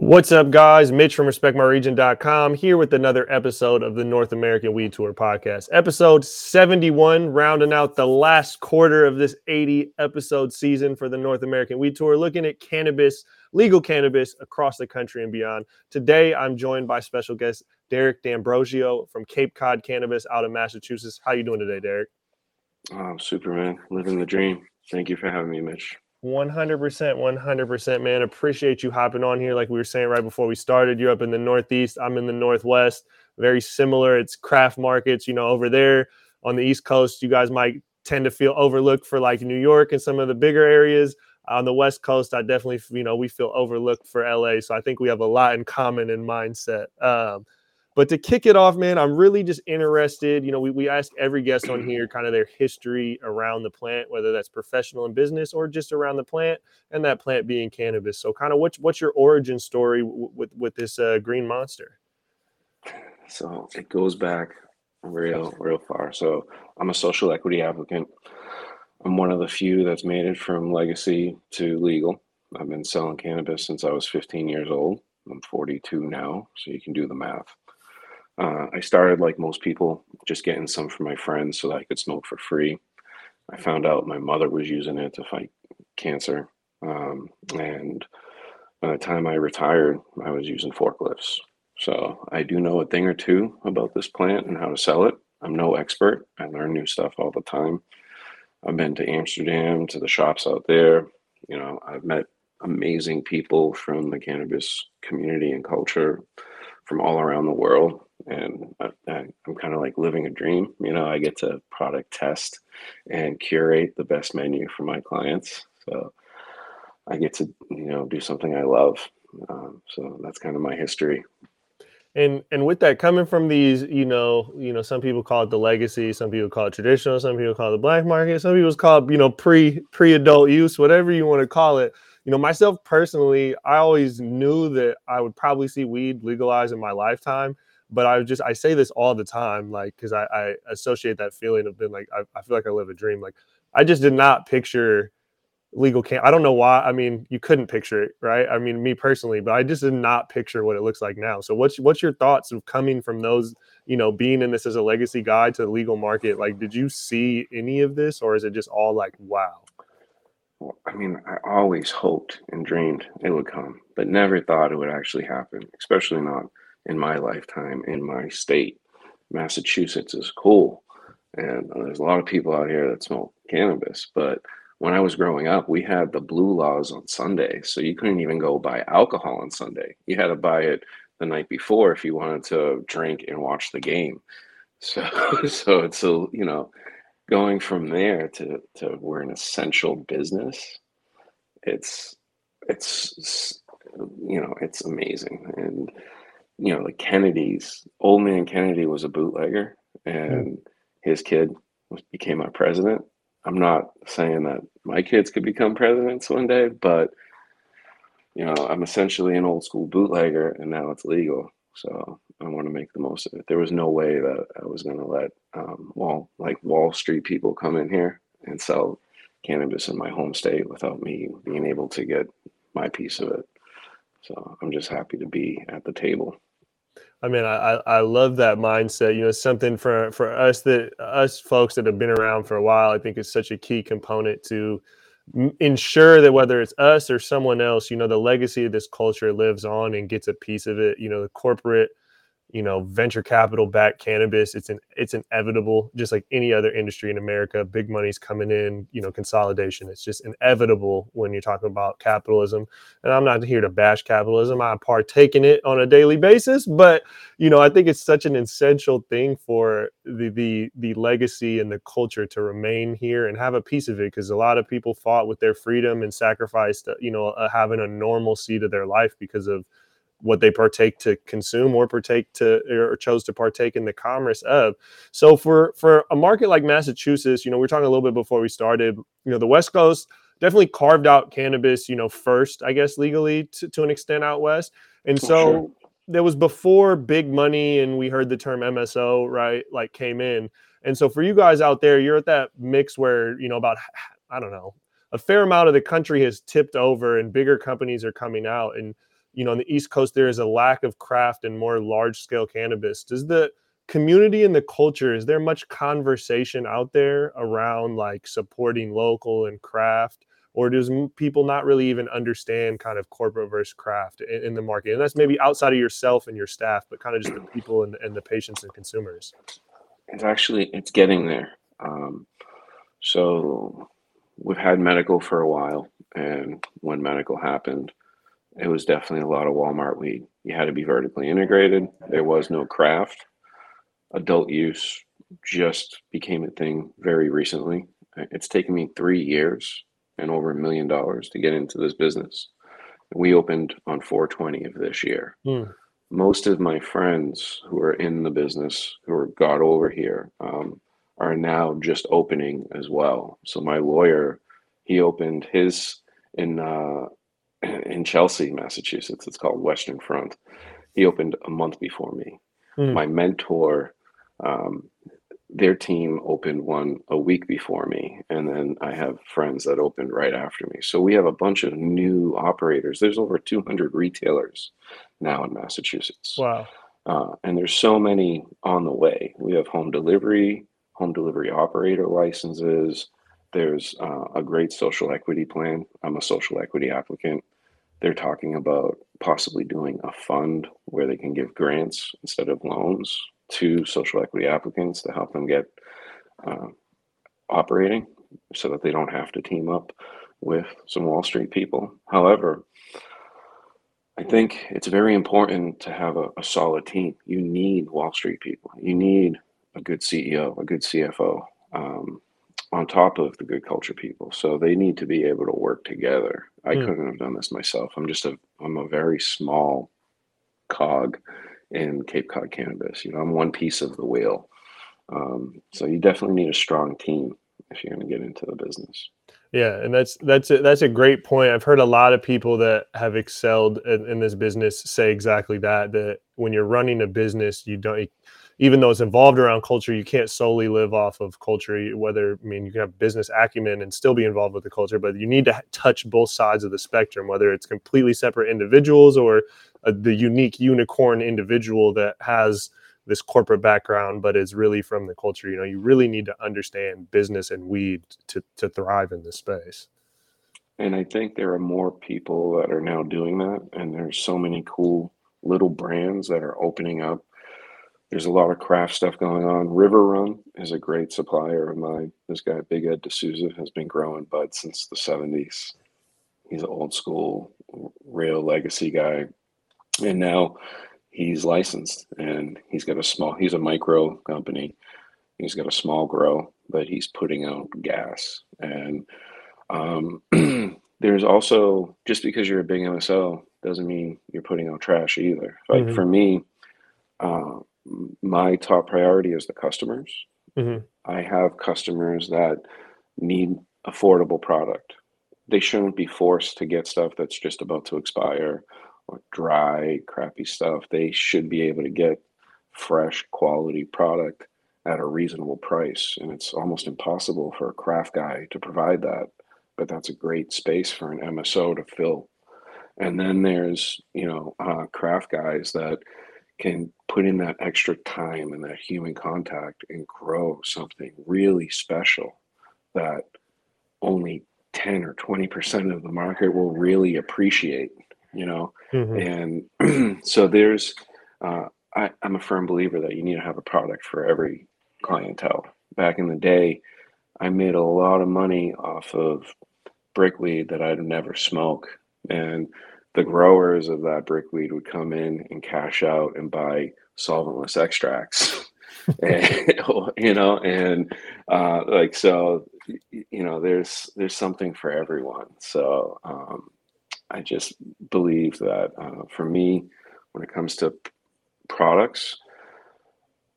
What's up, guys? Mitch from RespectMyRegion.com here with another episode of the North American Weed Tour podcast. Episode 71, rounding out the last quarter of this 80 episode season for the North American Weed Tour, looking at cannabis, legal cannabis across the country and beyond. Today, I'm joined by special guest Derek D'Ambrosio from Cape Cod Cannabis out of Massachusetts. How you doing today, Derek? Oh, Superman, living the dream. Thank you for having me, Mitch. 100%, 100%, man. Appreciate you hopping on here. Like we were saying right before we started, you're up in the Northeast, I'm in the Northwest. Very similar. It's craft markets, you know, over there on the East Coast. You guys might tend to feel overlooked for like New York and some of the bigger areas. On the West Coast, I definitely, you know, we feel overlooked for LA. So I think we have a lot in common in mindset. Um, but to kick it off, man, I'm really just interested. You know, we, we ask every guest on here kind of their history around the plant, whether that's professional and business or just around the plant and that plant being cannabis. So, kind of what's what's your origin story w- with with this uh, green monster? So it goes back real real far. So I'm a social equity applicant. I'm one of the few that's made it from legacy to legal. I've been selling cannabis since I was 15 years old. I'm 42 now, so you can do the math. Uh, I started like most people, just getting some for my friends so that I could smoke for free. I found out my mother was using it to fight cancer. Um, and by the time I retired, I was using forklifts. So I do know a thing or two about this plant and how to sell it. I'm no expert. I learn new stuff all the time. I've been to Amsterdam, to the shops out there. You know, I've met amazing people from the cannabis community and culture from all around the world and I, am kind of like living a dream. You know, I get to product test and curate the best menu for my clients. So I get to, you know, do something I love. Um, so that's kind of my history. And and with that coming from these, you know, you know, some people call it the legacy, some people call it traditional, some people call it the black market, some people call it, you know, pre pre adult use, whatever you want to call it. You know, myself personally, I always knew that I would probably see weed legalized in my lifetime but I just I say this all the time, like because I, I associate that feeling of being like I, I feel like I live a dream. Like I just did not picture legal can I don't know why. I mean, you couldn't picture it, right? I mean, me personally, but I just did not picture what it looks like now. So what's what's your thoughts of coming from those, you know, being in this as a legacy guide to the legal market? Like, did you see any of this or is it just all like wow? Well, I mean, I always hoped and dreamed it would come, but never thought it would actually happen, especially not in my lifetime in my state. Massachusetts is cool. And uh, there's a lot of people out here that smoke cannabis. But when I was growing up, we had the blue laws on Sunday. So you couldn't even go buy alcohol on Sunday. You had to buy it the night before if you wanted to drink and watch the game. So so it's a you know, going from there to to we're an essential business, it's it's you know, it's amazing. And you know, the Kennedys, old man Kennedy was a bootlegger and his kid became our president. I'm not saying that my kids could become presidents one day, but you know, I'm essentially an old school bootlegger and now it's legal. So I want to make the most of it. There was no way that I was going to let um, Wall, like Wall Street people come in here and sell cannabis in my home state without me being able to get my piece of it. So I'm just happy to be at the table. I mean, I I love that mindset. You know, something for for us that us folks that have been around for a while. I think is such a key component to ensure that whether it's us or someone else, you know, the legacy of this culture lives on and gets a piece of it. You know, the corporate you know venture capital back cannabis it's an it's inevitable just like any other industry in america big money's coming in you know consolidation it's just inevitable when you're talking about capitalism. And i'm not here to bash capitalism i partake in it on a daily basis but you know i think it's such an essential thing for the the the legacy and the culture to remain here and have a piece of it because a lot of people fought with their freedom and sacrificed you know uh, having a normalcy to their life because of what they partake to consume or partake to or chose to partake in the commerce of. So for for a market like Massachusetts, you know, we are talking a little bit before we started, you know, the West Coast definitely carved out cannabis, you know, first, I guess legally to, to an extent out west. And so sure. there was before big money and we heard the term MSO, right? Like came in. And so for you guys out there, you're at that mix where, you know, about I don't know, a fair amount of the country has tipped over and bigger companies are coming out and you know on the east coast there is a lack of craft and more large scale cannabis. Does the community and the culture is there much conversation out there around like supporting local and craft? Or does people not really even understand kind of corporate versus craft in, in, the market? And that's maybe outside of yourself and your staff but kind of just the people and, and the patients and consumers. It's actually it's getting there. Um, so we've had medical for a while and when medical happened it was definitely a lot of walmart weed you had to be vertically integrated there was no craft adult use just became a thing very recently it's taken me three years and over a million dollars to get into this business. We opened on 420 of this year. Mm. Most of my friends who are in the business, who are got over here, um, are now just opening as well. So my lawyer, he opened his in uh, in Chelsea, Massachusetts. It's called Western Front. He opened a month before me. Mm. My mentor, um, their team opened one a week before me and then i have friends that opened right after me so we have a bunch of new operators there's over 200 retailers now in massachusetts wow uh, and there's so many on the way we have home delivery home delivery operator licenses there's uh, a great social equity plan i'm a social equity applicant they're talking about possibly doing a fund where they can give grants instead of loans to social equity applicants to help them get uh, operating so that they don't have to team up with some Wall Street people. However, I think it's very important to have a, a, solid team. You need Wall Street people. You need a good CEO, a good CFO, um, on top of the good culture people. So they need to be able to work together. I mm. couldn't have done this myself. I'm just a I'm a very small cog in Cape Cod cannabis. You know, I'm one piece of the wheel. Um, so you definitely need a strong team if you're going to get into the business. Yeah, and that's that's a, that's a great point. I've heard a lot of people that have excelled in, in this business say exactly that. That when you're running a business, you don't even though it's involved around culture, you can't solely live off of culture. Whether I mean, you can have business acumen and still be involved with the culture, but you need to touch both sides of the spectrum, whether it's completely separate individuals or uh, the unique unicorn individual that has this corporate background, but is really from the culture. You know, you really need to understand business and weed to to thrive in this space. And I think there are more people that are now doing that, and there's so many cool little brands that are opening up there's a lot of craft stuff going on. River Run is a great supplier of mine. This guy, Big Ed D'Souza, has been growing bud since the 70s. He's an old school real legacy guy. And now he's licensed and he's got a small, he's a micro company. He's got a small grow, but he's putting out gas. And um, there's also, just because you're a big MSO doesn't mean you're putting out trash either. Like mm-hmm. for me, uh, my top priority is the customers. Mm-hmm. I have customers that need affordable product. They shouldn't be forced to get stuff that's just about to expire or dry, crappy stuff. They should be able to get fresh, quality product at a reasonable price. And it's almost impossible for a craft guy to provide that. But that's a great space for an MSO to fill. And then there's, you know, uh, craft guys that can put in that extra time and that human contact and grow something really special that only 10 or 20% of the market will really appreciate, you know? Mm-hmm. And so there's, uh, I, I'm a firm believer that you need to have a product for every clientele. Back in the day, I made a lot of money off of brickweed that I'd never smoke. And the growers of that brickweed would come in and cash out and buy solventless extracts. And, you know and uh, like so you know there's there's something for everyone. So um, i just believe that uh, for me when it comes to products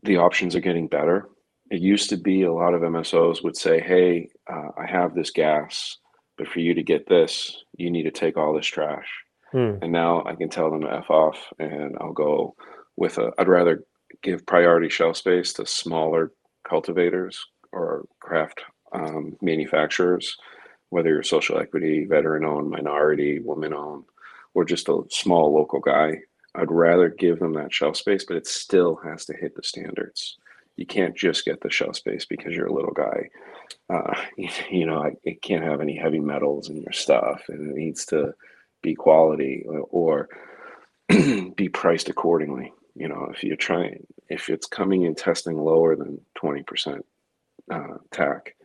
the options are getting better. It used to be a lot of msos would say hey uh, i have this gas but for you to get this you need to take all this trash Hmm. And now I can tell them to F off and I'll go with a, I'd rather give priority shelf space to smaller cultivators or craft um, manufacturers, whether you're social equity, veteran owned, minority, woman owned, or just a small local guy, I'd rather give them that shelf space, but it still has to hit the standards. You can't just get the shelf space because you're a little guy. Uh, you, you, know, it can't have any heavy metals in your stuff, and it needs to be quality or, be priced accordingly. You know, if you're trying, if it's coming in testing lower than 20% uh, TAC,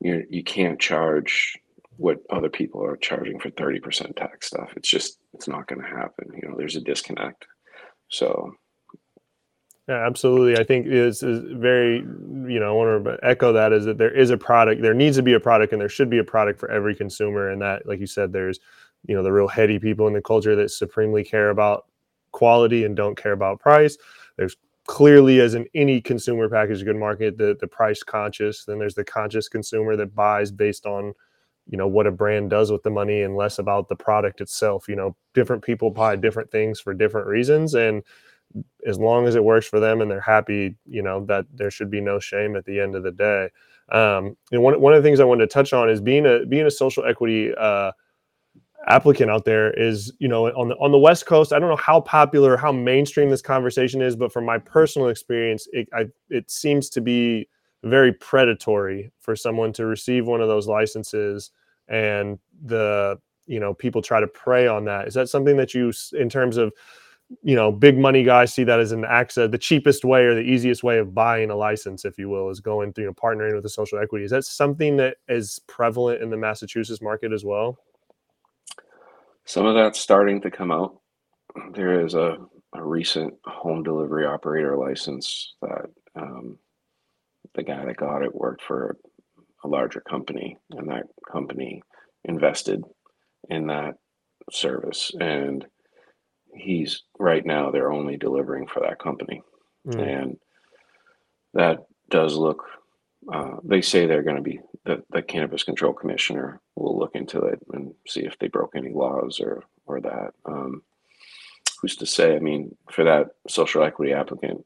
you you can't charge what other people are charging for 30% TAC stuff. It's just, it's not going to happen. You know, there's a disconnect. So. Yeah, absolutely. I think is is very, you know, I want to echo that is that there is a product, there needs to be a product and there should be a product for every consumer. And that, like you said, there's, you know, the real heady people in the culture that supremely care about quality and don't care about price. There's clearly as in any consumer packaged good market, the the price conscious. Then there's the conscious consumer that buys based on you know what a brand does with the money and less about the product itself you know different people buy different things for different reasons and as long as it works for them and they're happy you know that there should be no shame at the end of the day um, and one, one of the things i wanted to touch on is being a being a social equity uh, applicant out there is you know on the on the west coast i don't know how popular how mainstream this conversation is but from my personal experience it I, it seems to be very predatory for someone to receive one of those licenses and the you know people try to prey on that. Is that something that you in terms of you know big money guys see that as an access uh, the cheapest way or the easiest way of buying a license if you will is going through you know partnering with the social equity? Is that something that is prevalent in the massachusetts market as well some of that's starting to come out there is a, a recent home delivery operator license that um, the guy that got it worked for a larger company, and that company invested in that service. And he's right now they're only delivering for that company, mm. and that does look. Uh, they say they're going to be the, the cannabis control commissioner will look into it and see if they broke any laws or or that. Um, who's to say? I mean, for that social equity applicant,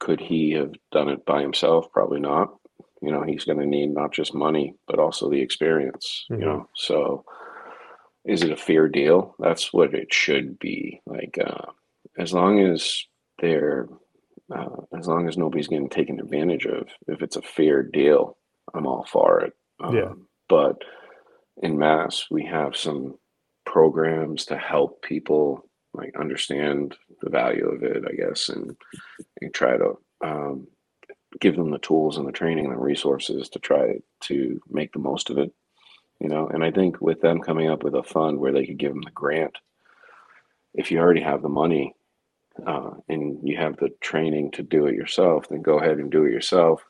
could he have done it by himself? Probably not. You know, he's going to need not just money, but also the experience, mm-hmm. you know. So is it a fair deal? That's what it should be. Like, uh, as long as they're, uh, as long as nobody's getting taken advantage of, if it's a fair deal, I'm all for it. Um, yeah. But in mass, we have some programs to help people like understand the value of it, I guess, and, and try to um, give them the tools and the training and the resources to try to make the most of it. You know, and I think with them coming up with a fund where they could give them the grant, if you already have the money uh, and you have the training to do it yourself, then go ahead and do it yourself.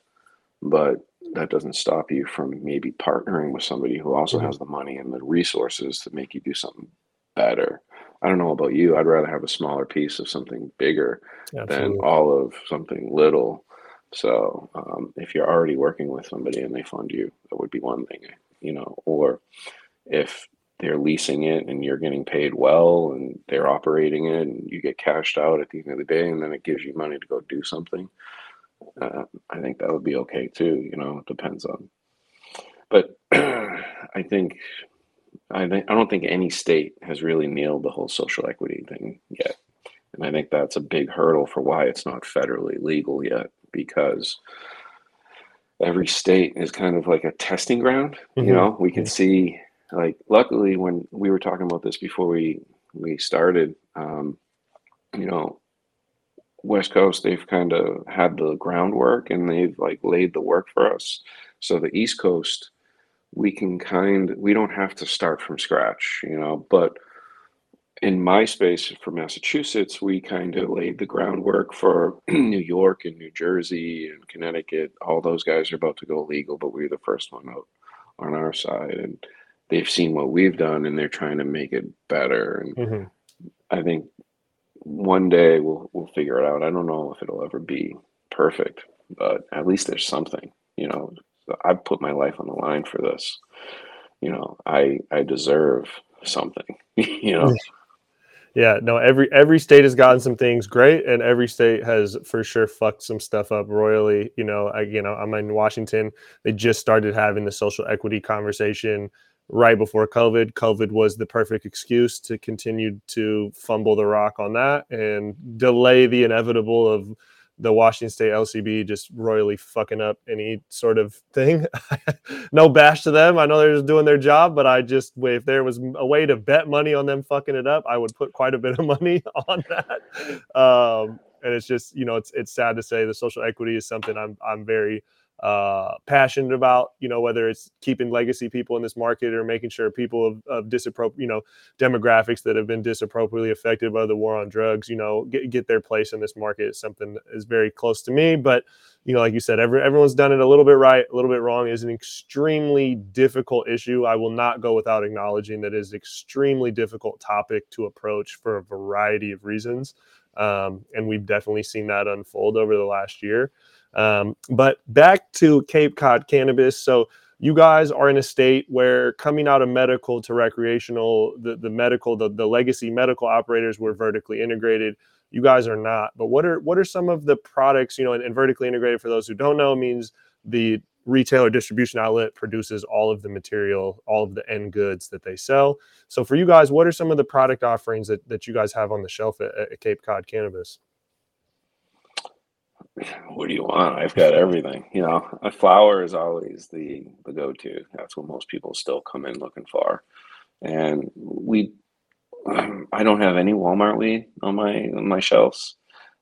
But that doesn't stop you from maybe partnering with somebody who also mm-hmm. has the money and the resources to make you do something better. I don't know about you. I'd rather have a smaller piece of something bigger Absolutely. than all of something little. So um, if you're already working with somebody and they fund you, that would be one thing, you know. Or if they're leasing it and you're getting paid well and they're operating it and you get cashed out at the end of the day and then it gives you money to go do something. Uh, I think that would be okay too. You know, it depends on. But I think I think I don't think any state has really nailed the whole social equity thing yet, and I think that's a big hurdle for why it's not federally legal yet because every state is kind of like a testing ground. Mm-hmm. You know, we can see like luckily when we were talking about this before we we started, um, you know, West Coast they've kind of had the groundwork and they've like laid the work for us. So the East Coast we can kind we don't have to start from scratch you know but in my space for massachusetts we kind of laid the groundwork for new york and new jersey and connecticut all those guys are about to go legal but we are the first one out on our side and they've seen what we've done and they're trying to make it better and mm-hmm. i think one day we'll we'll figure it out i don't know if it'll ever be perfect but at least there's something you know I've put my life on the line for this. You know, I I deserve something. you know. Yeah, no, every every state has gotten some things great, and every state has for sure fucked some stuff up royally. You know, I you know I'm in Washington. They just started having the social equity conversation right before COVID. COVID was the perfect excuse to continue to fumble the rock on that and delay the inevitable of the Washington State LCB just royally fucking up any sort of thing. no bash to them. I know they're just doing their job, but I just if there was a way to bet money on them fucking it up, I would put quite a bit of money on that. Um, and it's just you know it's it's sad to say the social equity is something I'm I'm very uh, passionate about, you know, whether it's keeping legacy people in this market or making sure people of, of disappropriate, you know, demographics that have been disappropriately affected by the war on drugs, you know, get, get their place in this market is something that is very close to me. But, you know, like you said, every, everyone's done it a little bit right, a little bit wrong. is an extremely difficult issue. I will not go without acknowledging that is extremely difficult topic to approach for a variety of reasons. Um, and we've definitely seen that unfold over the last year. Um, but back to Cape Cod cannabis. So you guys are in a state where coming out of medical to recreational, the, the medical, the, the legacy medical operators were vertically integrated. You guys are not. But what are what are some of the products, you know, and, and vertically integrated for those who don't know means the retailer distribution outlet produces all of the material, all of the end goods that they sell. So for you guys, what are some of the product offerings that, that you guys have on the shelf at, at Cape Cod Cannabis? What do you want? I've got everything. You know, a flower is always the the go to. That's what most people still come in looking for. And we, I don't have any Walmart weed on my on my shelves.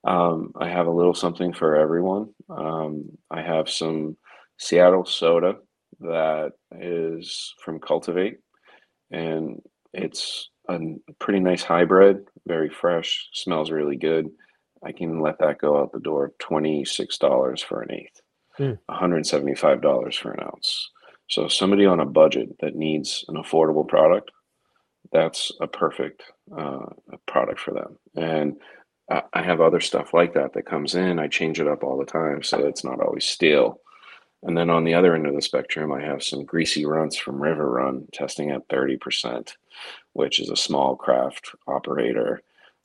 Um, I have a little something for everyone. Um, I have some Seattle soda that is from Cultivate, and it's a pretty nice hybrid, very fresh, smells really good I can let that go out the door $26 for an eighth, hmm. $175 for an ounce. So somebody on a budget that needs an affordable product, that's a perfect uh, product for them. And I, I have other stuff like that that comes in. I change it up all the time so it's not always steel. And then on the other end of the spectrum, I have some greasy Runtz from River Run testing at 30%, which is a small craft operator.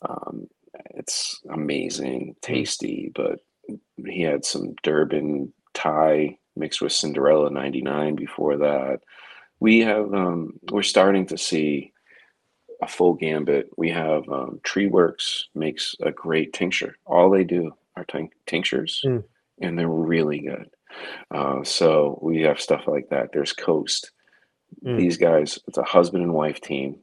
Um, it's amazing, tasty, but he had some Durban Thai mixed with Cinderella 99 before that. We have, um, we're starting to see a full gambit. We have um, Tree Works makes a great tincture. All they do are tinctures, mm. and they're really good. Uh, so we have stuff like that. There's Coast. Mm. These guys, it's a husband and wife team.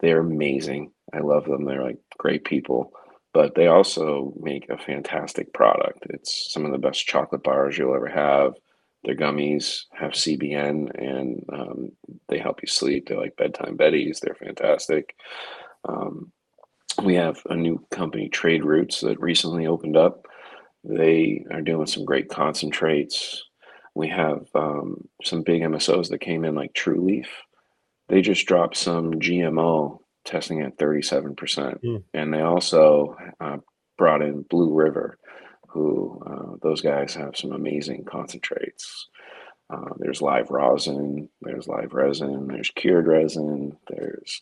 They're amazing. I love them. They're like great people, but they also make a fantastic product. It's some of the best chocolate bars you'll ever have. Their gummies have CBN and um, they help you sleep. They're like bedtime betties. They're fantastic. Um, we have a new company, Trade Roots, that recently opened up. They are doing some great concentrates. We have um, some big MSOs that came in, like Trulieve. They just dropped some GMO testing at 37%. Mm. And they also uh, brought in Blue River, who uh, those guys have some amazing concentrates. Uh, there's live rosin, there's live resin, there's cured resin, there's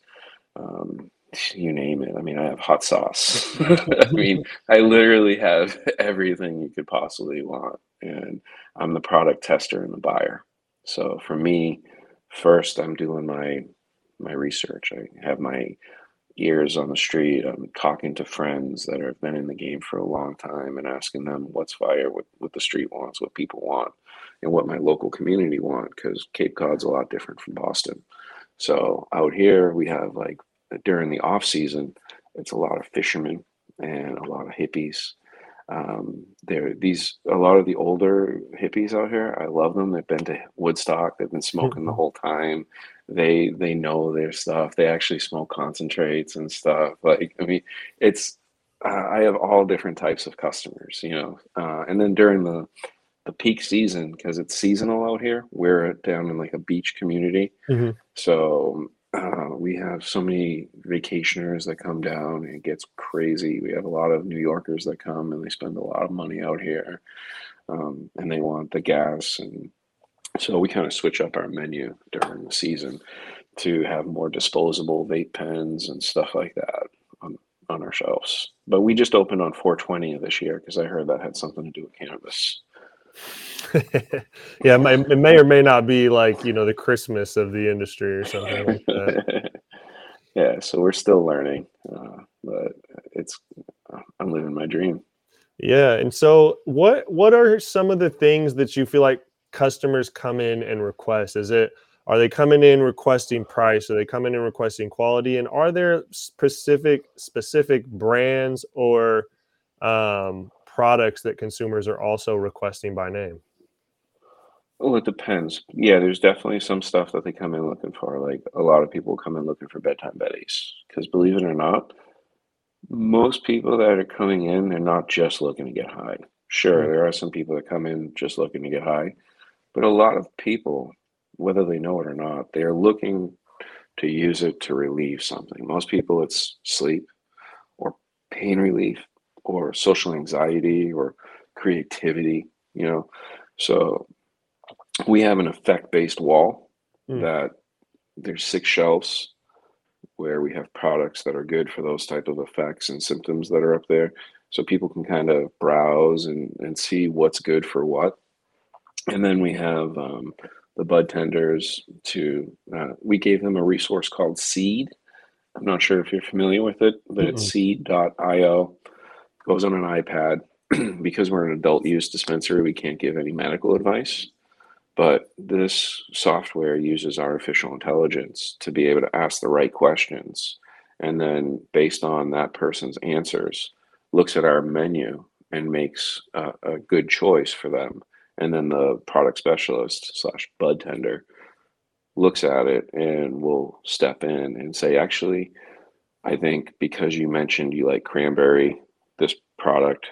um, you name it. I mean, I have hot sauce. I mean, I literally have everything you could possibly want. And I'm the product tester and the buyer. So for me, first, I'm doing my my research. I have my ears on the street. I'm talking to friends that have been in the game for a long time and asking them what's fire, what, what the street wants, what people want, and what my local community want, because Cape Cod's a lot different from Boston. So out here, we have like during the off season, it's a lot of fishermen and a lot of hippies um, they're these a lot of the older hippies out here. I love them. They've been to Woodstock. They've been smoking the mm-hmm. whole time. They they know their stuff. They actually smoke concentrates and stuff. Like I mean, it's uh, I have all different types of customers. You know, uh, and then during the the peak season because it's seasonal out here. We're down in like a beach community, mm-hmm. so uh, we have so many vacationers that come down and it gets crazy. We have a lot of New Yorkers that come and they spend a lot of money out here um, and they want the gas. And so we kind of switch up our menu during the season to have more disposable vape pens and stuff like that on, on our shelves. But we just opened on 420 this year because I heard that had something to do with cannabis. yeah, it may or may not be like you know the Christmas of the industry or something like that. yeah, so we're still learning, uh, but it's I'm living my dream. Yeah, and so what what are some of the things that you feel like customers come in and request? Is it are they coming in requesting price? Are they coming in requesting quality? And are there specific specific brands or um, products that consumers are also requesting by name? Well, it depends. Yeah, there's definitely some stuff that they come in looking for. Like a lot of people come in looking for bedtime betties because believe it or not, most people that are coming in, they're not just looking to get high. Sure, mm-hmm. there are some people that come in just looking to get high, but a lot of people, whether they know it or not, they are looking to use it to relieve something. Most people, it's sleep or pain relief or social anxiety or creativity, you know. So we have an effect based wall mm. that there's six shelves where we have products that are good for those type of effects and symptoms that are up there so people can kind of browse and, and see what's good for what and then we have um, the bud tenders to uh, we gave them a resource called seed i'm not sure if you're familiar with it but mm-hmm. it's seed.io goes on an ipad because we're an adult use dispensary we can't give any medical advice but this software uses artificial intelligence to be able to ask the right questions. And then, based on that person's answers, looks at our menu and makes a, a good choice for them. And then the product specialist slash bud tender looks at it and will step in and say, actually, I think because you mentioned you like cranberry, this product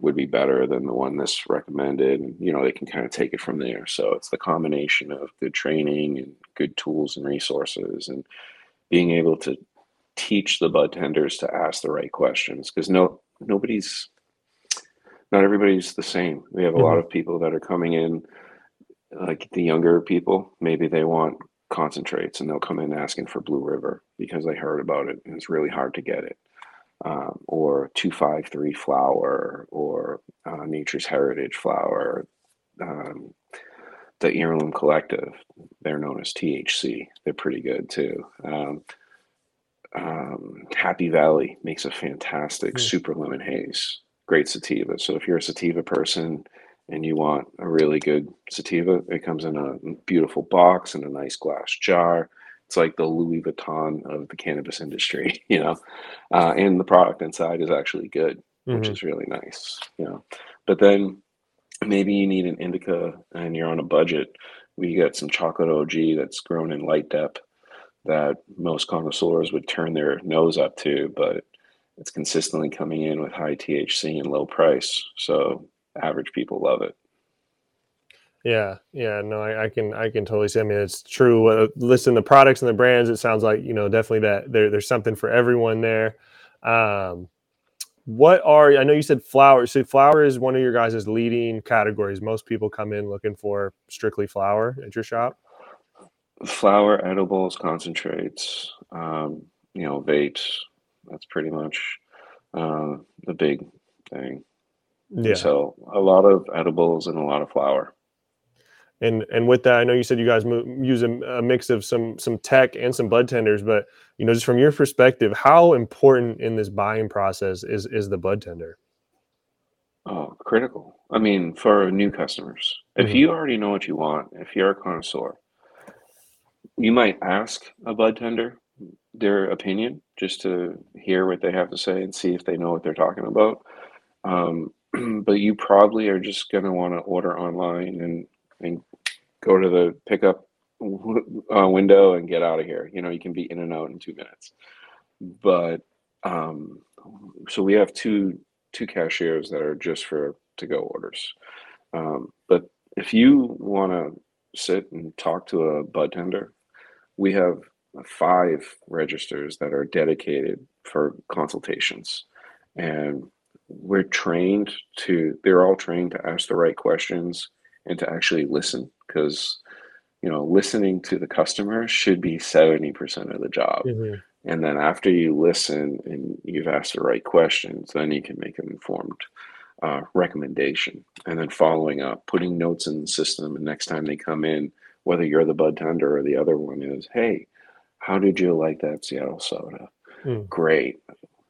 would be better than the one that's recommended and you know they can kind of take it from there. So it's the combination of good training and good tools and resources and being able to teach the bud tenders to ask the right questions because no nobody's not everybody's the same. We have a mm-hmm. lot of people that are coming in like the younger people maybe they want concentrates and they'll come in asking for blue river because they heard about it and it's really hard to get it um, or 253 flower or uh, Nature's Heritage flower. Um, the Heirloom Collective, they're known as THC. They're pretty good too. Um, um, Happy Valley makes a fantastic mm. super lemon haze, great sativa. So if you're a sativa person and you want a really good sativa, it comes in a beautiful box and a nice glass jar it's like the Louis Vuitton of the cannabis industry, you know, uh, and the product inside is actually good, mm-hmm. which is really nice, you know. But then maybe you need an indica and you're on a budget. We get some chocolate OG that's grown in light dep that most connoisseurs would turn their nose up to, but it's consistently coming in with high THC and low price. So average people love it. Yeah, yeah, no, I, I, can, I can totally see. I mean, it's true. Uh, listen, the products and the brands. It sounds like you know definitely that there, there's something for everyone there. Um, what are I know you said flower. So flower is one of your guys' leading categories. Most people come in looking for strictly flower at your shop. Flower, edibles, concentrates, um, you know, vapes. That's pretty much uh, the big thing. Yeah. So a lot of edibles and a lot of flower and and with that, I know you said you guys use a, a, mix of some some tech and some bud tenders, but you know, just from your perspective, how important in this buying process is is the bud tender? Oh, critical. I mean, for new customers, mm-hmm. if you already know what you want, if you're a connoisseur, you might ask a bud tender their opinion just to hear what they have to say and see if they know what they're talking about. Um, but you probably are just going to want to order online and and go to the pickup uh, window and get out of here. You know, you can be in and out in two minutes. But um, so we have two two cashiers that are just for to go orders. Um, but if you want to sit and talk to a bud tender, we have five registers that are dedicated for consultations, and we're trained to. They're all trained to ask the right questions and to actually listen because you know listening to the customer should be 70% of the job mm-hmm. and then after you listen and you've asked the right questions then you can make an informed uh, recommendation and then following up, putting notes in the system. And next time they come in, whether you're the bud tender or the other one is, hey, how did you like that Seattle soda? Mm. Great.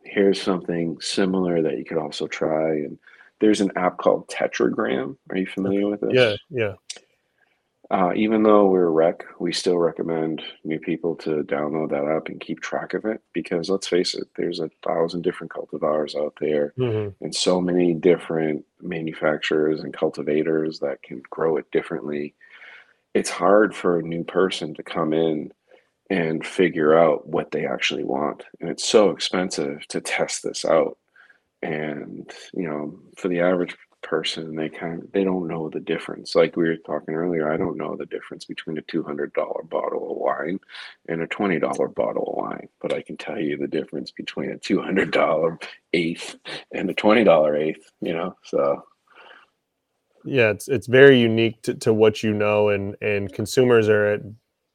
Here's something similar that you could also try. And there's an app called Tetragram. Are you familiar with this? Yeah, yeah. Uh, even though we're a rec, we still recommend new people to download that app and keep track of it because let's face it, there's a thousand different cultivars out there mm-hmm. and so many different manufacturers and cultivators that can grow it differently. It's hard for a new person to come in and figure out what they actually want. And it's so expensive to test this out. And, you know, for the average person they kind of they don't know the difference. Like we were talking earlier i don't know the difference between a $200 bottle of wine and a $20 bottle of wine but i can tell you the difference between a $200 eighth and a $20 eighth you know so. Yeah it's it's very unique to, to what you know and and consumers are at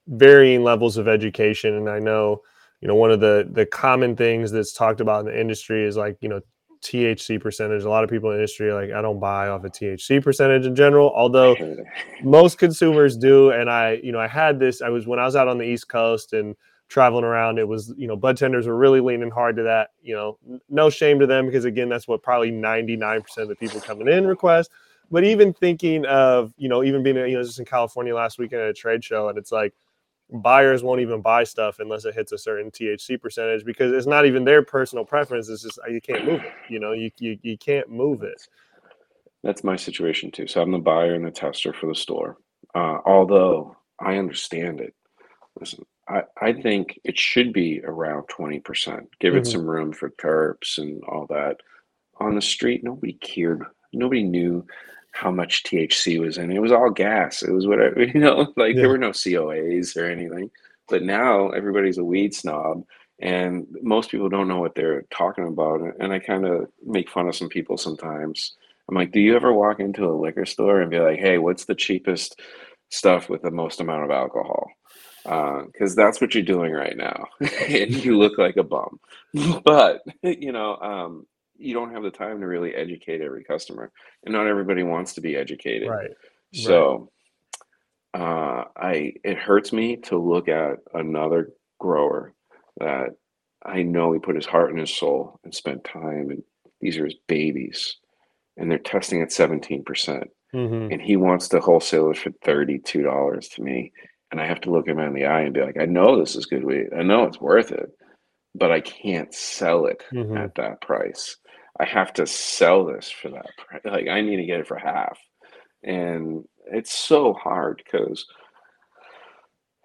varying levels of education and i know you know one of the the common things that's talked about in the industry is like you know THC percentage. A lot of people in the industry like I don't buy off a THC percentage in general, although most consumers do. And I, you know, I had this. I was when I was out on the East Coast and traveling around. It was, you know, bud tenders were really leaning hard to that. You know, no shame to them because again, that's what probably ninety nine percent of the people coming in request. But even thinking of, you know, even being, you know, just in California last weekend at a trade show, and it's like buyers won't even buy stuff unless it hits a certain THC percentage because it's not even their personal preference. It's just you can't move it. You know, you you, you can't move it. That's my situation too. So I'm the buyer and the tester for the store. Uh, although I understand it. Listen, I, I think it should be around 20%. Give mm-hmm. it some room for terps and all that. On the street, nobody cared. Nobody knew how much THC was in it. It was all gas. It was whatever, you know, like yeah. there were no COAs or anything. But now everybody's a weed snob and most people don't know what they're talking about. And I kind of make fun of some people sometimes. I'm like, do you ever walk into a liquor store and be like, hey, what's the cheapest stuff with the most amount of alcohol? Because uh, that's what you're doing right now. and you look like a bum. but, you know, um, you don't have the time to really educate every customer and not everybody wants to be educated right so right. uh i it hurts me to look at another grower that i know he put his heart and his soul and spent time and these are his babies and they're testing at 17% mm-hmm. and he wants to wholesale it for $32 to me and i have to look him in the eye and be like i know this is good weed i know it's worth it but I can't sell it mm-hmm. at that price. I have to sell this for that price. Like I need to get it for half. And it's so hard because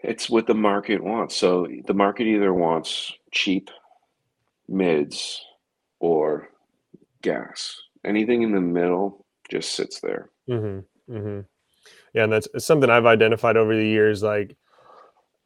it's what the market wants. So the market either wants cheap mids or gas. Anything in the middle just sits there. Mm-hmm. Mm-hmm. Yeah, and that's something I've identified over the years. Like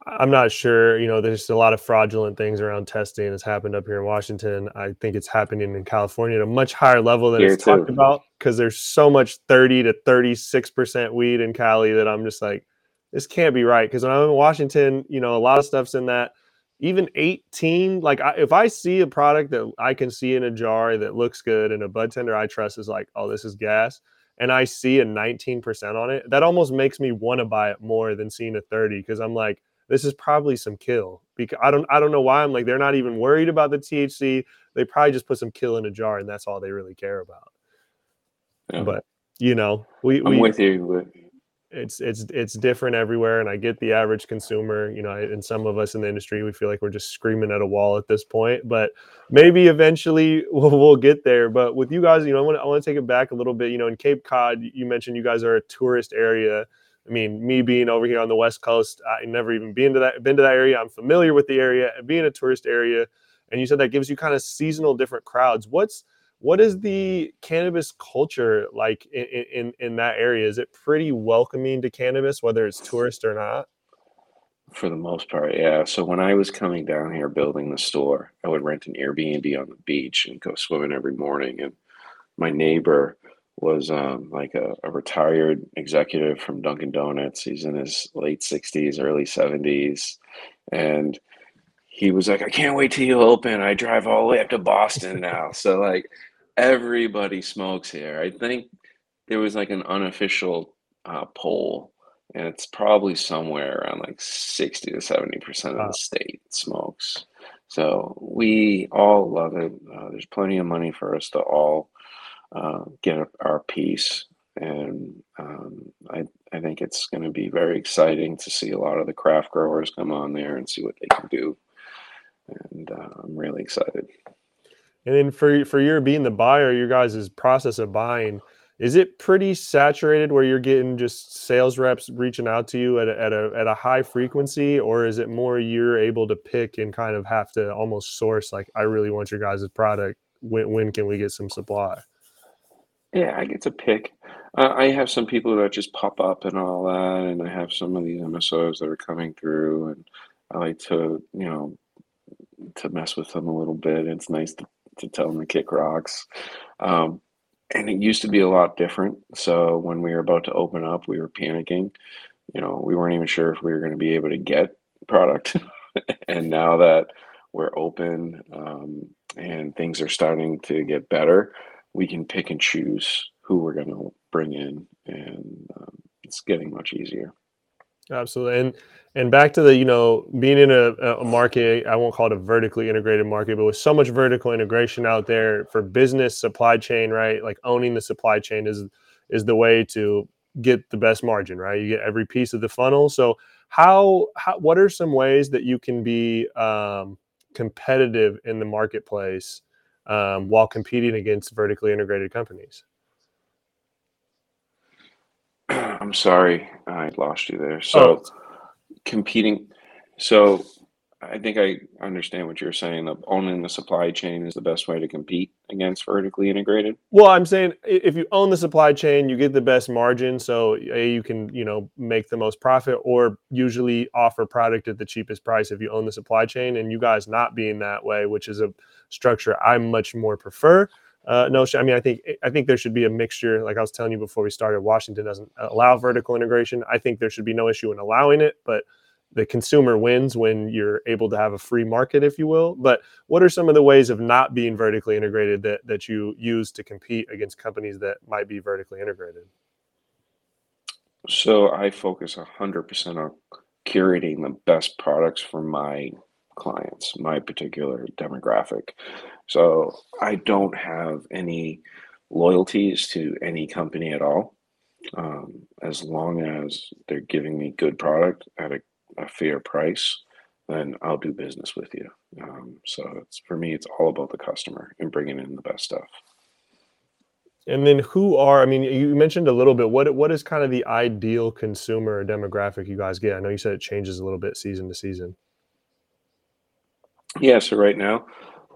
I'm not sure. You know, there's a lot of fraudulent things around testing. It's happened up here in Washington. I think it's happening in California at a much higher level than here it's too. talked about because there's so much 30 to 36 percent weed in Cali that I'm just like, this can't be right. Because when I'm in Washington, you know, a lot of stuff's in that. Even 18, like I, if I see a product that I can see in a jar that looks good and a bud tender I trust is like, oh, this is gas, and I see a 19% on it, that almost makes me want to buy it more than seeing a 30 because I'm like this is probably some kill because I don't I don't know why I'm like they're not even worried about the THC. They probably just put some kill in a jar and that's all they really care about. Yeah. But you know, we I'm we, with you. It's it's it's different everywhere, and I get the average consumer. You know, and some of us in the industry, we feel like we're just screaming at a wall at this point. But maybe eventually we'll, we'll get there. But with you guys, you know, I want to I want to take it back a little bit. You know, in Cape Cod, you mentioned you guys are a tourist area I mean, me being over here on the West Coast, I never even been to that been to that area. I'm familiar with the area and being a tourist area. And you said that gives you kind of seasonal different crowds. What's what is the cannabis culture like in, in in that area? Is it pretty welcoming to cannabis, whether it's tourist or not? For the most part, yeah. So when I was coming down here building the store, I would rent an Airbnb on the beach and go swimming every morning. And my neighbor was um, like a, a, retired executive from Dunkin' Donuts. He's in his late 60s, early 70s. And he was like, I can't wait till you open. I drive all the way up to Boston now. so, like, everybody smokes here. I think there was like an unofficial uh, poll, and it's probably somewhere around like 60 to 70% of Wow. the state smokes. So we all love it. Uh, there's plenty of money for us to all uh, get our piece. And um, I, I think it's going to be very exciting to see a lot of the craft growers come on there and see what they can do. And uh, I'm really excited. And then for for your being the buyer, your guys' process of buying, is it pretty saturated where you're getting just sales reps reaching out to you at a, at a at a high frequency, or is it more you're able to pick and kind of have to almost source like I really want your guys' product. When when can we get some supply? Yeah, I get to pick. Uh, I have some people that just pop up and all that, and I have some of these MSOs that are coming through, and I like to, you know, to mess with them a little bit. It's nice to, to tell them to kick rocks. Um, and it used to be a lot different. So when we were about to open up, we were panicking. You know, we weren't even sure if we were going to be able to get product. and now that we're open um, and things are starting to get better, we can pick and choose who we're going to bring in, and um, it's getting much easier. Absolutely. And and back to the, you know, being in a, a market, I won't call it a vertically integrated market, but with so much vertical integration out there for business supply chain, right? Like owning the supply chain is is the way to get the best margin, right? You get every piece of the funnel. So how, how what are some ways that you can be um, competitive in the marketplace um, while competing against vertically integrated companies? I'm sorry, I lost you there. So Oh, competing, so I think I understand what you're saying. Of owning the supply chain is the best way to compete against vertically integrated. Well, I'm saying if you own the supply chain, you get the best margin. So A, you can, you know, make the most profit or usually offer product at the cheapest price if you own the supply chain. And you guys not being that way, which is a structure I much more prefer. Uh, no, I mean, I think I think there should be a mixture. Like I was telling you before we started, Washington doesn't allow vertical integration. I think there should be no issue in allowing it, but the consumer wins when you're able to have a free market, if you will. But what are some of the ways of not being vertically integrated that that you use to compete against companies that might be vertically integrated? So I focus 100% on curating the best products for my clients, my particular demographic. So I don't have any loyalties to any company at all. Um, as long as they're giving me good product at a, a fair price, then I'll do business with you. Um, so it's for me, it's all about the customer and bringing in the best stuff. And then who are, I mean, you mentioned a little bit, what what is kind of the ideal consumer demographic you guys get? I know you said it changes a little bit season to season. Yeah, so right now,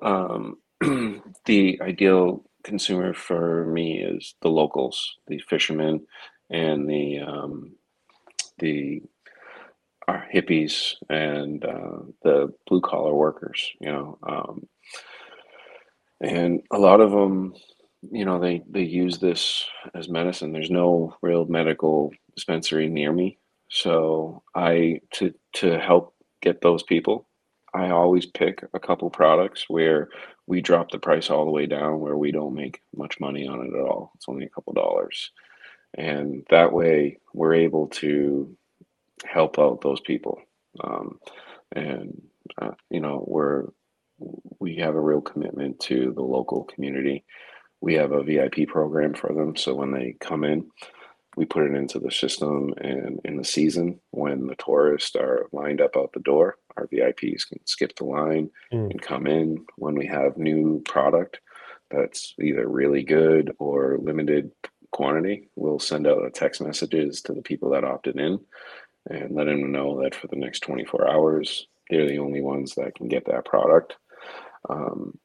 um, the ideal consumer for me is the locals, the fishermen, and the um, the our hippies and uh, the blue collar workers. You know, um, and a lot of them, you know, they they use this as medicine. There's no real medical dispensary near me, so I to to help get those people. I always pick a couple products where we drop the price all the way down, where we don't make much money on it at all. It's only a couple dollars, and that way we're able to help out those people. Um, and uh, you know, we're we have a real commitment to the local community. We have a VIP program for them, so when they come in, we put it into the system, and in the season, when the tourists are lined up out the door, our VIPs can skip the line Mm. and come in. When we have new product that's either really good or limited quantity, we'll send out a text messages to the people that opted in and let them know that for the next 24 hours, they're the only ones that can get that product. Um,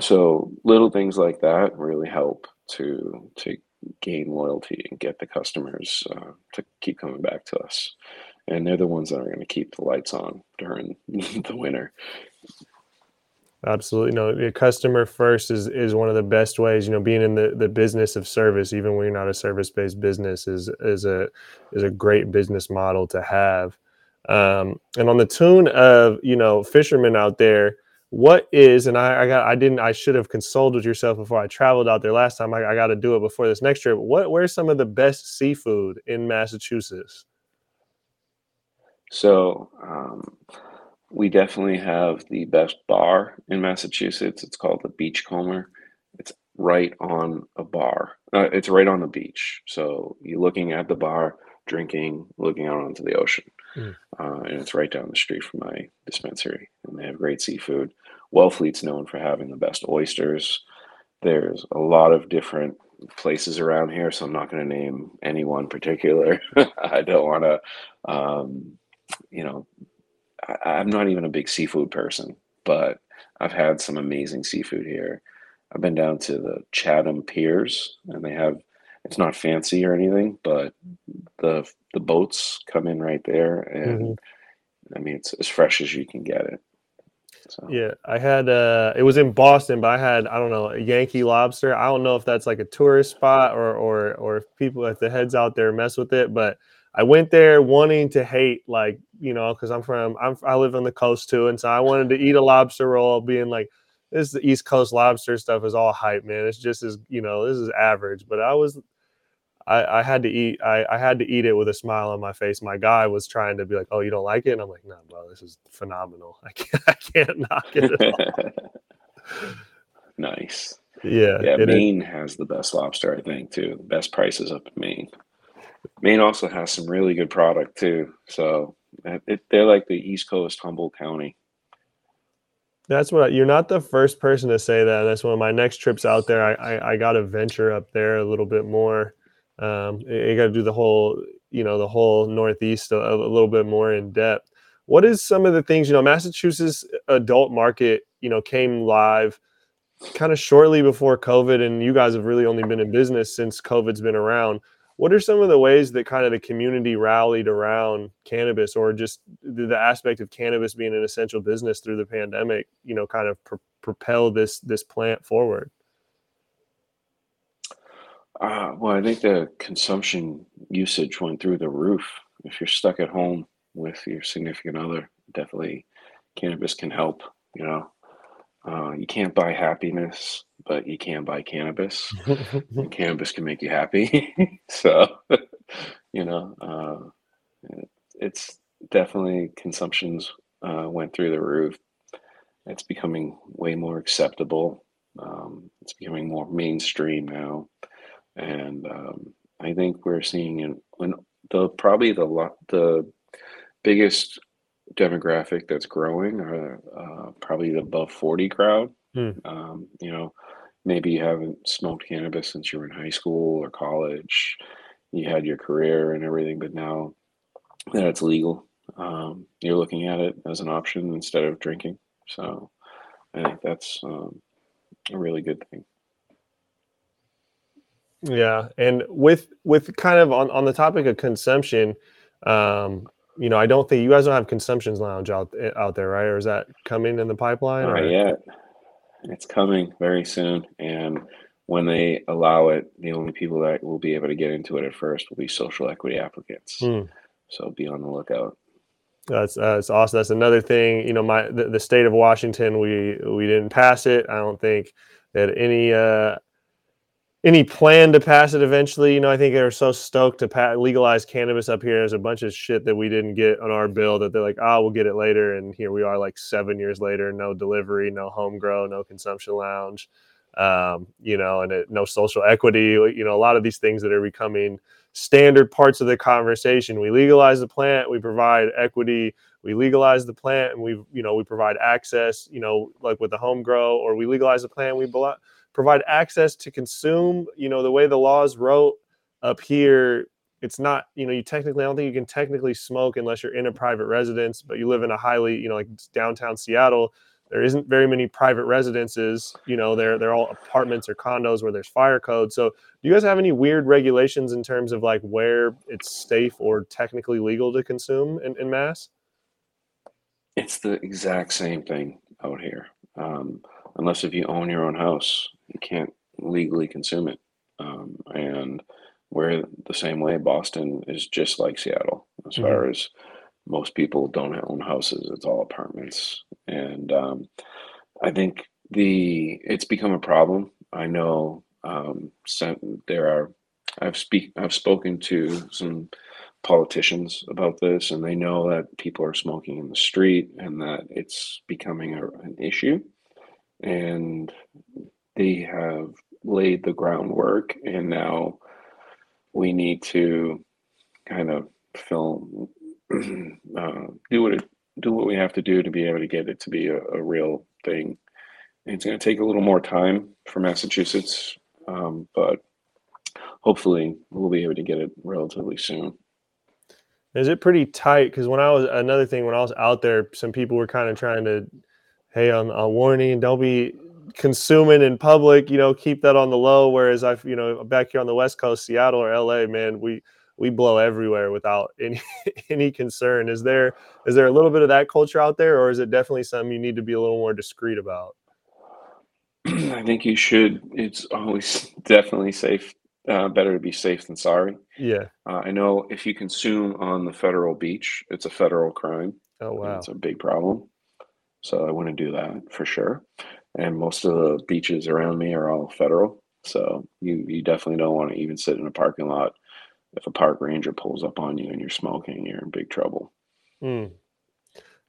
so little things like that really help to to gain loyalty and get the customers uh, to keep coming back to us. And they're the ones that are going to keep the lights on during the winter. Absolutely. No, the customer first is is one of the best ways, you know, being in the, the business of service, even when you're not a service-based business is is a is a great business model to have. Um, and on the tune of, you know, fishermen out there, what is and I, I got I didn't I should have consulted yourself before I traveled out there last time. I, I got to do it before this next trip. What where's some of the best seafood in Massachusetts? So um, we definitely have the best bar in Massachusetts. It's called the Beachcomber. It's right on a bar. Uh, it's right on the beach. So you're looking at the bar, drinking, looking out onto the ocean. Mm. Uh, and it's right down the street from my dispensary. And they have great seafood. Wellfleet's known for having the best oysters. There's a lot of different places around here, so I'm not going to name any one particular. I don't want to, um, you know, I, I'm not even a big seafood person, but I've had some amazing seafood here. I've been down to the Chatham Piers, and they have. It's not fancy or anything, but the the boats come in right there, and mm-hmm. I mean it's as fresh as you can get it. So. Yeah, I had uh it was in Boston, but I had I don't know a Yankee lobster. I don't know if that's like a tourist spot or or or if people if the heads out there mess with it, but I went there wanting to hate like you know because I'm from I'm I live on the coast too, and so I wanted to eat a lobster roll, being like this the East Coast lobster stuff is all hype, man. It's just as you know, this is average. But I was, I, I had to eat, I, I had to eat it with a smile on my face. My guy was trying to be like, "Oh, you don't like it?" And I'm like, "No, bro, this is phenomenal. I can't, I can't knock it." nice. Yeah. Yeah. Maine is. has the best lobster, I think, too. The best prices up in Maine. Maine also has some really good product too. So it, they're like the East Coast Humboldt County. That's what I, you're not the first person to say that. That's one of my next trips out there. I I, I got to venture up there a little bit more. Um, I got to do the whole you know the whole Northeast a, a, little bit more in depth. What is some of the things you know? Massachusetts adult market you know came live kind of shortly before COVID, and you guys have really only been in business since COVID's been around what are some of the ways that kind of the community rallied around cannabis or just the, aspect of cannabis being an essential business through the pandemic you know kind of pr- propel this this plant forward? Uh, well i think the consumption usage went through the roof. If you're stuck at home with your significant other definitely cannabis can help you know? Uh, you can't buy happiness, but you can buy cannabis. and cannabis can make you happy. so, you know, uh, it's definitely consumptions uh, went through the roof. It's becoming way more acceptable. Um, it's becoming more mainstream now, and um, I think we're seeing in when the probably the the biggest demographic that's growing are uh, probably the above 40 crowd. Hmm. Um, you know, maybe you haven't smoked cannabis since you were in high school or college. You had your career and everything, but now that it's legal, um, you're looking at it as an option instead of drinking. So I think that's um, a really good thing. Yeah, and with with kind of on on the topic of consumption, um, you know, I don't think you guys don't have consumptions lounge out out there, right? Or is that coming in the pipeline? Not or? yet. It's coming very soon, and when they allow it, the only people that will be able to get into it at first will be social equity applicants. Hmm. So be on the lookout. That's that's awesome. That's another thing. You know, my the, the state of Washington, we we didn't pass it. I don't think that any uh, any plan to pass it eventually? You know, I think they're so stoked to pa- legalize cannabis up here. There's a bunch of shit that we didn't get on our bill that they're like, oh, we'll get it later. And here we are, like seven years later, no delivery, no home grow, no consumption lounge, um, you know, and it, no social equity. You know, a lot of these things that are becoming standard parts of the conversation. We legalize the plant, we provide equity. We legalize the plant, and we, you know, we provide access. You know, like with the home grow, or we legalize the plant, we provide access to consume. You know, the way the laws wrote up here, it's not, you know, you technically, I don't think you can technically smoke unless you're in a private residence, but you live in a highly, you know, like downtown Seattle. There isn't very many private residences. You know, they're they're all apartments or condos where there's fire code. So, do you guys have any weird regulations in terms of like where it's safe or technically legal to consume in, in mass? It's the exact same thing out here, um, unless if you own your own house you can't legally consume it. Um, and we're the same way. Boston is just like Seattle as mm-hmm. far as most people don't own houses; it's all apartments. And um, I think the it's become a problem. I know um, there are. I've speak. I've spoken to some politicians about this, and they know that people are smoking in the street and that it's becoming a, an issue. And they have laid the groundwork, and now we need to kind of film, uh, do what it, do what we have to do to be able to get it to be a, a real thing. It's going to take a little more time for Massachusetts, um, but hopefully we'll be able to get it relatively soon. Is it pretty tight? Because when I was another thing, when I was out there, some people were kind of trying to, hey, on a warning, don't be consuming in public. You know, keep that on the low. Whereas I've, you know, back here on the West Coast, Seattle or LA, man, we we blow everywhere without any any concern. Is there is there a little bit of that culture out there, or is it definitely something you need to be a little more discreet about? I think you should. It's always definitely safe uh, better to be safe than sorry. Yeah. Uh, I know if you consume on the federal beach, it's a federal crime. Oh wow, it's a big problem. So I wouldn't do that for sure. And most of the beaches around me are all federal. So you you definitely don't want to even sit in a parking lot. If a park ranger pulls up on you and you're smoking, you're in big trouble. Mm.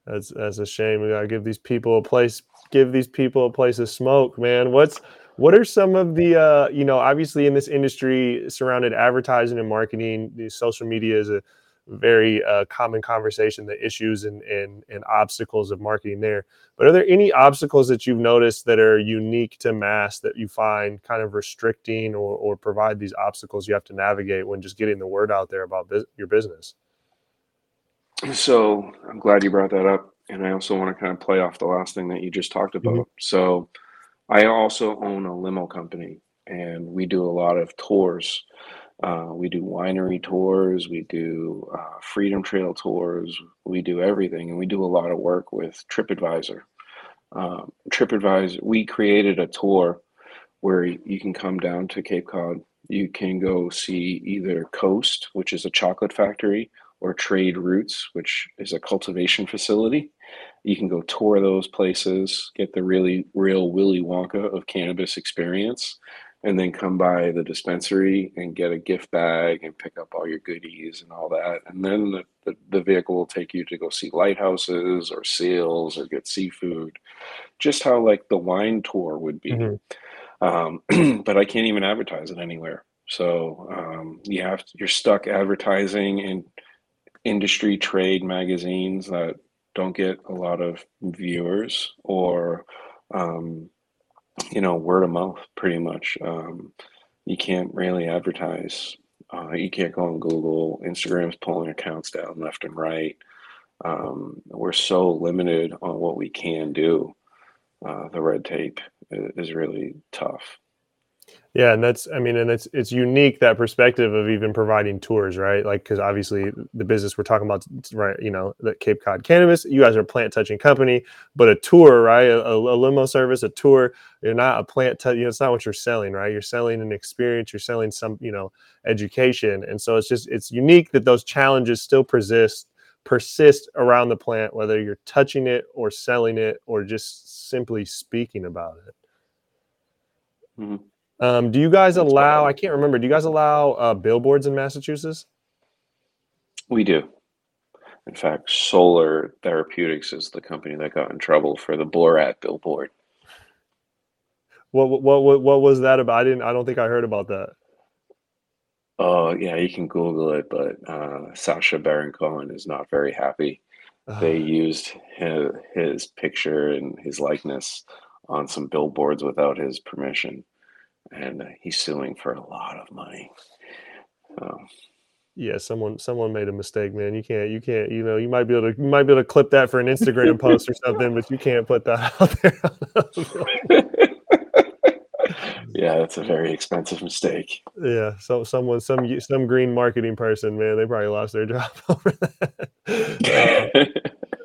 That's that's a shame. We gotta give these people a place. Give these people a place to smoke, man. What's what are some of the, uh, you know, obviously in this industry surrounded advertising and marketing, the social media is a very uh, common conversation, the issues and, and, and obstacles of marketing there. But are there any obstacles that you've noticed that are unique to mass that you find kind of restricting or, or provide these obstacles you have to navigate when just getting the word out there about bu- your business? So I'm glad you brought that up. And I also want to kind of play off the last thing that you just talked about. Mm-hmm. So I also own a limo company, and we do a lot of tours. Uh, we do winery tours, we do uh, Freedom Trail tours, we do everything, and we do a lot of work with TripAdvisor. Um, TripAdvisor, we created a tour where you can come down to Cape Cod. You can go see either Coast, which is a chocolate factory, or Trade Roots, which is a cultivation facility. You can go tour those places, get the really real Willy Wonka of cannabis experience, and then come by the dispensary and get a gift bag and pick up all your goodies and all that. And then the, the, the vehicle will take you to go see lighthouses or seals or get seafood, just how like the wine tour would be. Mm-hmm. Um, but I can't even advertise it anywhere. So um, you have to, you're stuck advertising in industry trade magazines that don't get a lot of viewers or um, you know word of mouth pretty much um, you can't really advertise uh, you can't go on google instagram's pulling accounts down left and right. Um, we're so limited on what we can do. Uh, the red tape is really tough yeah, and that's I mean, and it's it's unique that perspective of even providing tours, right? Like because obviously the business we're talking about, right? You know, the Cape Cod Cannabis, you guys are a plant touching company, but a tour, right? A, a, limo service, a tour, you're not a plant. T- you know, it's not what you're selling, right? You're selling an experience, you're selling some, you know, education, and so it's just it's unique that those challenges still persist persist around the plant, whether you're touching it or selling it or just simply speaking about it. Mm-hmm. Um, do you guys allow? I can't remember. Do you guys allow uh, billboards in Massachusetts? We do. In fact, Solar Therapeutics is the company that got in trouble for the Borat billboard. What what what what was that about? I didn't. I don't think I heard about that. Oh yeah, you can Google it, but uh, Sacha Baron Cohen is not very happy. They used his, his picture and his likeness on some billboards without his permission and uh, he's suing for a lot of money. Um, yeah, someone someone made a mistake, man. You can't you can't you know you might be able to you might be able to clip that for an Instagram post or something, but you can't put that out there. yeah, that's a very expensive mistake. Yeah, so someone some some green marketing person, man, they probably lost their job over that. Uh,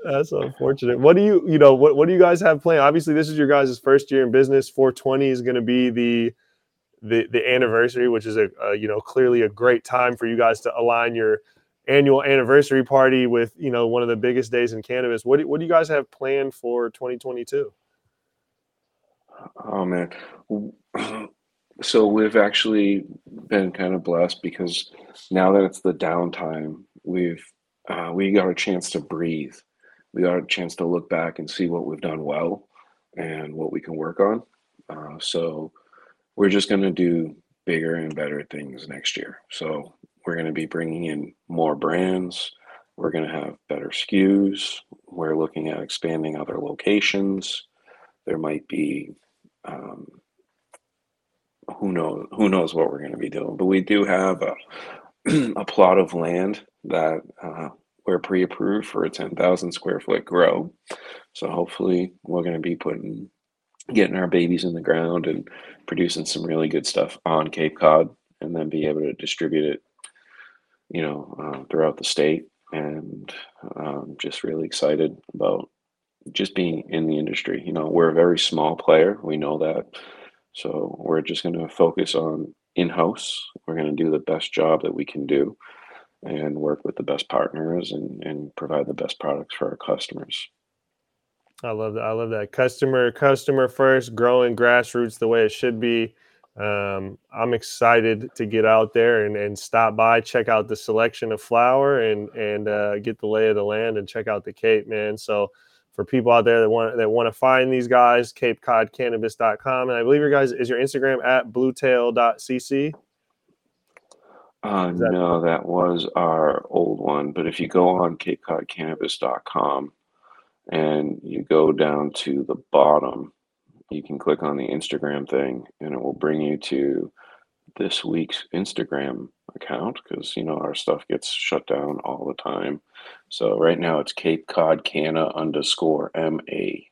that's unfortunate. What do you, you know, what, what do you guys have planned? Obviously, this is your guys' first year in business. 420 is going to be the the the anniversary, which is a, a, you know clearly a great time for you guys to align your annual anniversary party with you know one of the biggest days in cannabis. What do, what do you guys have planned for 2022? Oh man. So we've actually been kind of blessed because now that it's the downtime, we've uh, we got a chance to breathe. We got a chance to look back and see what we've done well and what we can work on. Uh, so we're just going to do bigger and better things next year. So we're going to be bringing in more brands. We're going to have better SKUs. We're looking at expanding other locations. There might be, um, who knows, who knows what we're going to be doing. But we do have a, a plot of land that uh, we're pre-approved for a 10,000 square foot grow. So hopefully we're going to be putting, getting our babies in the ground and producing some really good stuff on Cape Cod, and then be able to distribute it, you know, uh, throughout the state. And um, just really excited about just being in the industry. You know, we're a very small player. We know that. So we're just going to focus on in house. We're going to do the best job that we can do and work with the best partners and, and provide the best products for our customers. I love that. I love that. Customer, customer first, growing grassroots the way it should be. Um, I'm excited to get out there and, and stop by, check out the selection of flower and and uh, get the lay of the land and check out the Cape, man. So for people out there that want that want to find these guys, CapeCodCannabis.com. And I believe your guys is your Instagram at bluetail.cc. Uh, that- no, that was our old one. But if you go on CapeCodCannabis.com and you go down to the bottom, you can click on the Instagram thing and it will bring you to this week's Instagram account because you know our stuff gets shut down all the time. So right now it's Cape Cod Canna underscore M A.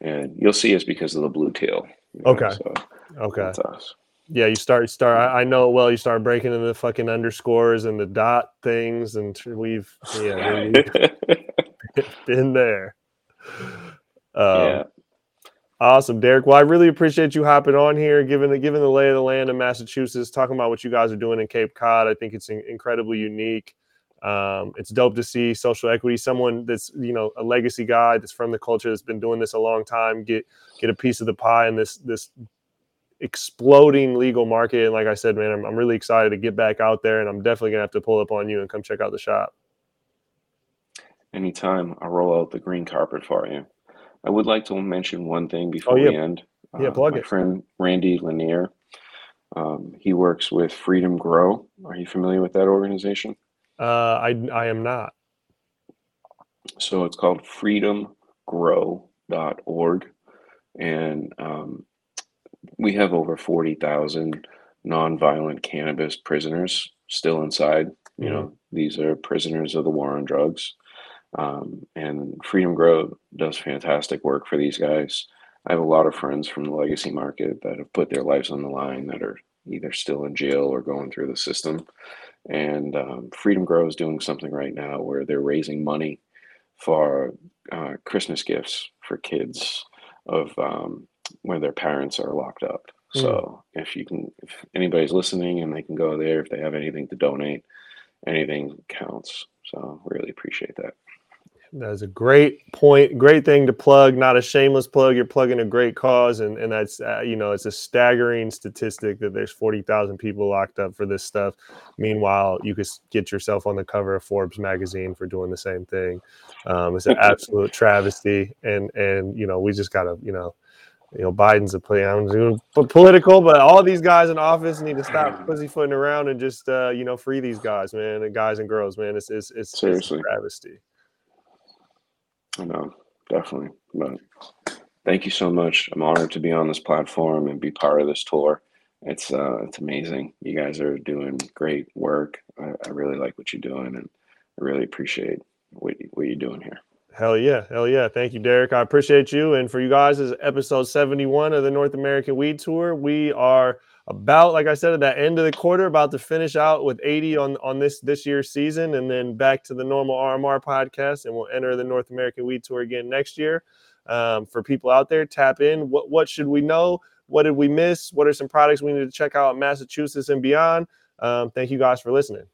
And you'll see us because of the blue tail. You know, okay. So okay. That's us. Yeah, you start start. I, I know well. You start breaking into the fucking underscores and the dot things, and we've yeah we've been there. Um, yeah. Awesome, Derek. Well, I really appreciate you hopping on here, giving the giving the lay of the land in Massachusetts, talking about what you guys are doing in Cape Cod. I think it's incredibly unique. Um, it's dope to see social equity, someone that's you know a legacy guy that's from the culture that's been doing this a long time, get get a piece of the pie in this this exploding legal market. And like I said, man, I'm, I'm really excited to get back out there, and I'm definitely gonna have to pull up on you and come check out the shop. Anytime, I'll roll out the green carpet for you. I would like to mention one thing before oh, yeah. we end. Yeah, uh, plug my it. friend Randy Lanier. Um, he works with Freedom Grow. Are you familiar with that organization? Uh, I I am not. So it's called freedomgrow.org, and um, we have over forty thousand nonviolent cannabis prisoners still inside. You mm-hmm. know, these are prisoners of the war on drugs. Um, and Freedom Grow does fantastic work for these guys. I have a lot of friends from the legacy market that have put their lives on the line that are either still in jail or going through the system. And um, Freedom Grow is doing something right now where they're raising money for uh, Christmas gifts for kids of um, where their parents are locked up. Mm. So if you can, if anybody's listening and they can go there, if they have anything to donate, anything counts. So really appreciate that. That's a great point, great thing to plug. Not a shameless plug. You're plugging a great cause, and and that's uh, you know it's a staggering statistic that there's forty thousand people locked up for this stuff. Meanwhile, you could get yourself on the cover of Forbes magazine for doing the same thing. Um, it's an absolute travesty, and and you know we just gotta you know you know, Biden's a play. I'm doing political, but all these guys in office need to stop pussyfooting around and just, uh, you know, free these guys, man, and guys and girls, man. It's it's it's, Seriously. it's a travesty. I know, definitely. But thank you so much. I'm honored to be on this platform and be part of this tour. It's uh, it's amazing. You guys are doing great work. I, I really like what you're doing, and I really appreciate what what you're doing here. Hell yeah, hell yeah! Thank you, Derek. I appreciate you. And for you guys, this is episode 71 of the North American Weed Tour. We are about like I said at that end of the quarter, about to finish out with 80 on on this this year's season, and then back to the normal RMR podcast, and we'll enter the North American Weed Tour again next year. Um, for people out there, tap in. What what should we know? What did we miss? What are some products we need to check out in Massachusetts and beyond? Um, thank you guys for listening.